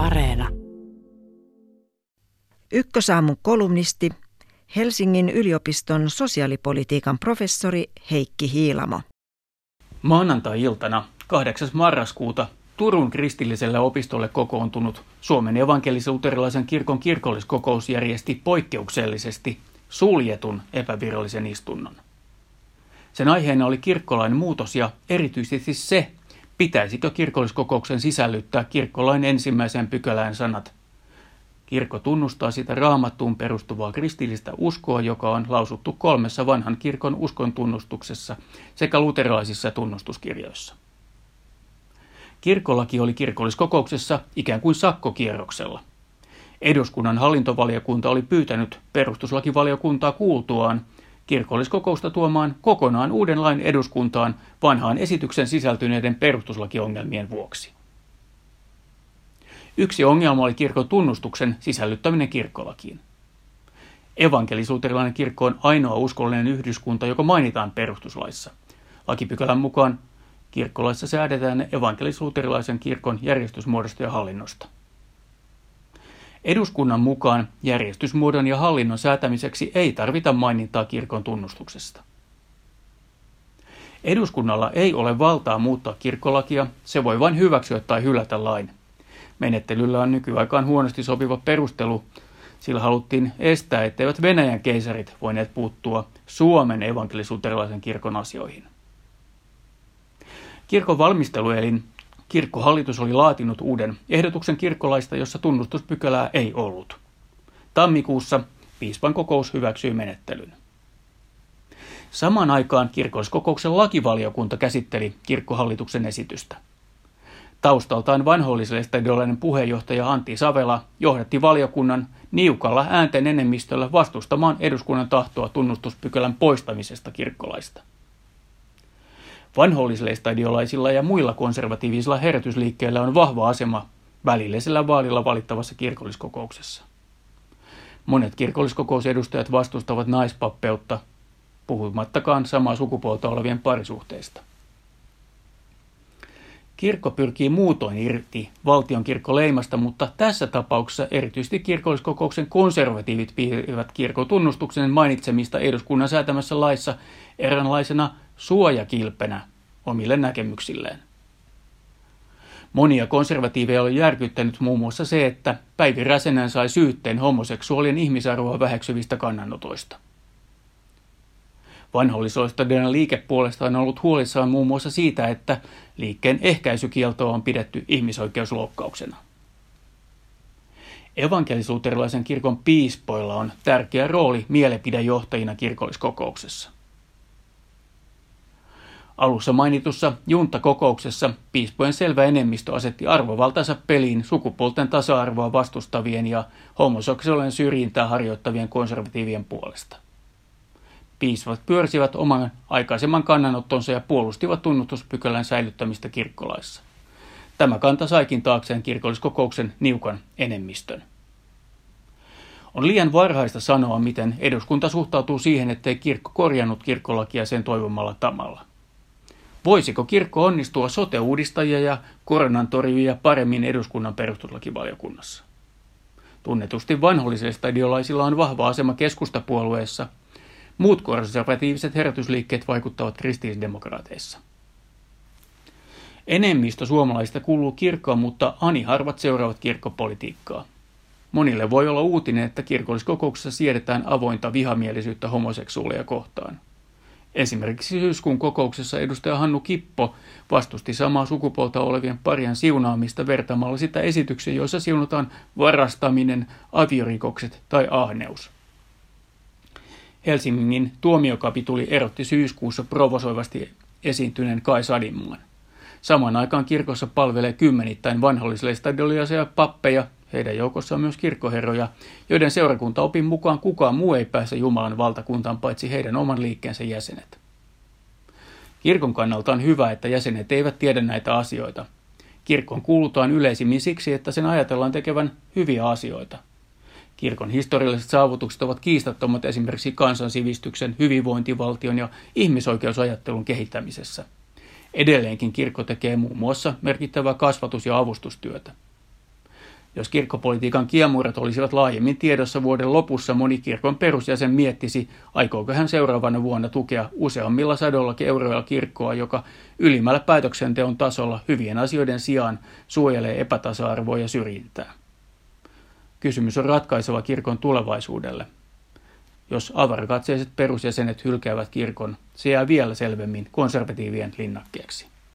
Areena. Ykkösaamun kolumnisti, Helsingin yliopiston sosiaalipolitiikan professori Heikki Hiilamo. Maanantai-iltana 8. marraskuuta Turun kristilliselle opistolle kokoontunut Suomen evankelis-luterilaisen kirkon kirkolliskokous järjesti poikkeuksellisesti suljetun epävirallisen istunnon. Sen aiheena oli kirkkolain muutos ja erityisesti se, pitäisikö kirkolliskokouksen sisällyttää kirkkolain ensimmäiseen pykälään sanat Kirkko tunnustaa sitä raamattuun perustuvaa kristillistä uskoa, joka on lausuttu kolmessa vanhan kirkon uskon tunnustuksessa sekä luterilaisissa tunnustuskirjoissa. Kirkkolaki oli kirkolliskokouksessa ikään kuin sakkokierroksella. Eduskunnan hallintovaliokunta oli pyytänyt perustuslakivaliokuntaa kuultuaan kirkolliskokousta tuomaan kokonaan uuden lain eduskuntaan vanhaan esityksen sisältyneiden perustuslakiongelmien vuoksi. Yksi ongelma oli kirkon tunnustuksen sisällyttäminen kirkkolakiin. Evankelisuuterilainen kirkko on ainoa uskollinen yhdyskunta, joka mainitaan perustuslaissa. Lakipykälän mukaan kirkkolaissa säädetään evankelisuuterilaisen kirkon järjestysmuodosta ja hallinnosta. Eduskunnan mukaan järjestysmuodon ja hallinnon säätämiseksi ei tarvita mainintaa kirkon tunnustuksesta. Eduskunnalla ei ole valtaa muuttaa kirkkolakia, se voi vain hyväksyä tai hylätä lain. Menettelyllä on nykyaikaan huonosti sopiva perustelu, sillä haluttiin estää, etteivät Venäjän keisarit voineet puuttua Suomen evankelisuuterilaisen kirkon asioihin. Kirkon valmisteluelin kirkkohallitus oli laatinut uuden ehdotuksen kirkkolaista, jossa tunnustuspykälää ei ollut. Tammikuussa piispan kokous hyväksyi menettelyn. Samaan aikaan kirkolliskokouksen lakivaliokunta käsitteli kirkkohallituksen esitystä. Taustaltaan vanhoilliselle puheenjohtaja Antti Savela johdatti valiokunnan niukalla äänten enemmistöllä vastustamaan eduskunnan tahtoa tunnustuspykälän poistamisesta kirkkolaista. Vanhollisleistadiolaisilla ja muilla konservatiivisilla herätysliikkeillä on vahva asema välillisellä vaalilla valittavassa kirkolliskokouksessa. Monet kirkolliskokousedustajat vastustavat naispappeutta, puhumattakaan samaa sukupuolta olevien parisuhteista. Kirkko pyrkii muutoin irti valtion kirkkoleimasta, mutta tässä tapauksessa erityisesti kirkolliskokouksen konservatiivit piirivät kirkon tunnustuksen mainitsemista eduskunnan säätämässä laissa eräänlaisena suojakilpenä omille näkemyksilleen. Monia konservatiiveja oli järkyttänyt muun muassa se, että Päivi Räsenän sai syytteen homoseksuaalien ihmisarvoa väheksyvistä kannanotoista. Vanhollisoistadien liike puolestaan on ollut huolissaan muun muassa siitä, että liikkeen ehkäisykieltoa on pidetty ihmisoikeusloukkauksena. Evankelisuuterilaisen kirkon piispoilla on tärkeä rooli mielipidejohtajina kirkolliskokouksessa. Alussa mainitussa juntakokouksessa piispojen selvä enemmistö asetti arvovaltansa peliin sukupuolten tasa-arvoa vastustavien ja homoseksuaalien syrjintää harjoittavien konservatiivien puolesta. Piispat pyörsivät oman aikaisemman kannanottonsa ja puolustivat tunnustuspykälän säilyttämistä kirkkolaissa. Tämä kanta saikin taakseen kirkolliskokouksen niukan enemmistön. On liian varhaista sanoa, miten eduskunta suhtautuu siihen, ettei kirkko korjannut kirkkolakia sen toivomalla tamalla. Voisiko kirkko onnistua sote-uudistajia ja koronan torjujia paremmin eduskunnan perustuslakivaliokunnassa? Tunnetusti vanhollisesta ideolaisilla on vahva asema keskustapuolueessa. Muut konservatiiviset herätysliikkeet vaikuttavat kristillisdemokraateissa. Enemmistö suomalaisista kuuluu kirkkoon, mutta ani harvat seuraavat kirkkopolitiikkaa. Monille voi olla uutinen, että kirkolliskokouksessa siedetään avointa vihamielisyyttä homoseksuaaleja kohtaan – Esimerkiksi syyskuun kokouksessa edustaja Hannu Kippo vastusti samaa sukupuolta olevien parien siunaamista vertaamalla sitä esityksiä, joissa siunataan varastaminen, aviorikokset tai ahneus. Helsingin tuomiokapituli erotti syyskuussa provosoivasti esiintyneen Kai Sadimman. Samaan aikaan kirkossa palvelee kymmenittäin vanhollisleistadiolaisia pappeja, heidän joukossaan on myös kirkkoherroja, joiden seurakuntaopin mukaan kukaan muu ei pääse Jumalan valtakuntaan paitsi heidän oman liikkeensä jäsenet. Kirkon kannalta on hyvä, että jäsenet eivät tiedä näitä asioita. Kirkon kuulutaan yleisimmin siksi, että sen ajatellaan tekevän hyviä asioita. Kirkon historialliset saavutukset ovat kiistattomat esimerkiksi kansansivistyksen, hyvinvointivaltion ja ihmisoikeusajattelun kehittämisessä. Edelleenkin kirkko tekee muun muassa merkittävää kasvatus- ja avustustyötä. Jos kirkkopolitiikan kiemurat olisivat laajemmin tiedossa vuoden lopussa, moni kirkon perusjäsen miettisi, aikooko hän seuraavana vuonna tukea useammilla sadolla euroilla kirkkoa, joka ylimmällä päätöksenteon tasolla hyvien asioiden sijaan suojelee epätasa-arvoa ja syrjintää. Kysymys on ratkaiseva kirkon tulevaisuudelle. Jos avarakatseiset perusjäsenet hylkäävät kirkon, se jää vielä selvemmin konservatiivien linnakkeeksi.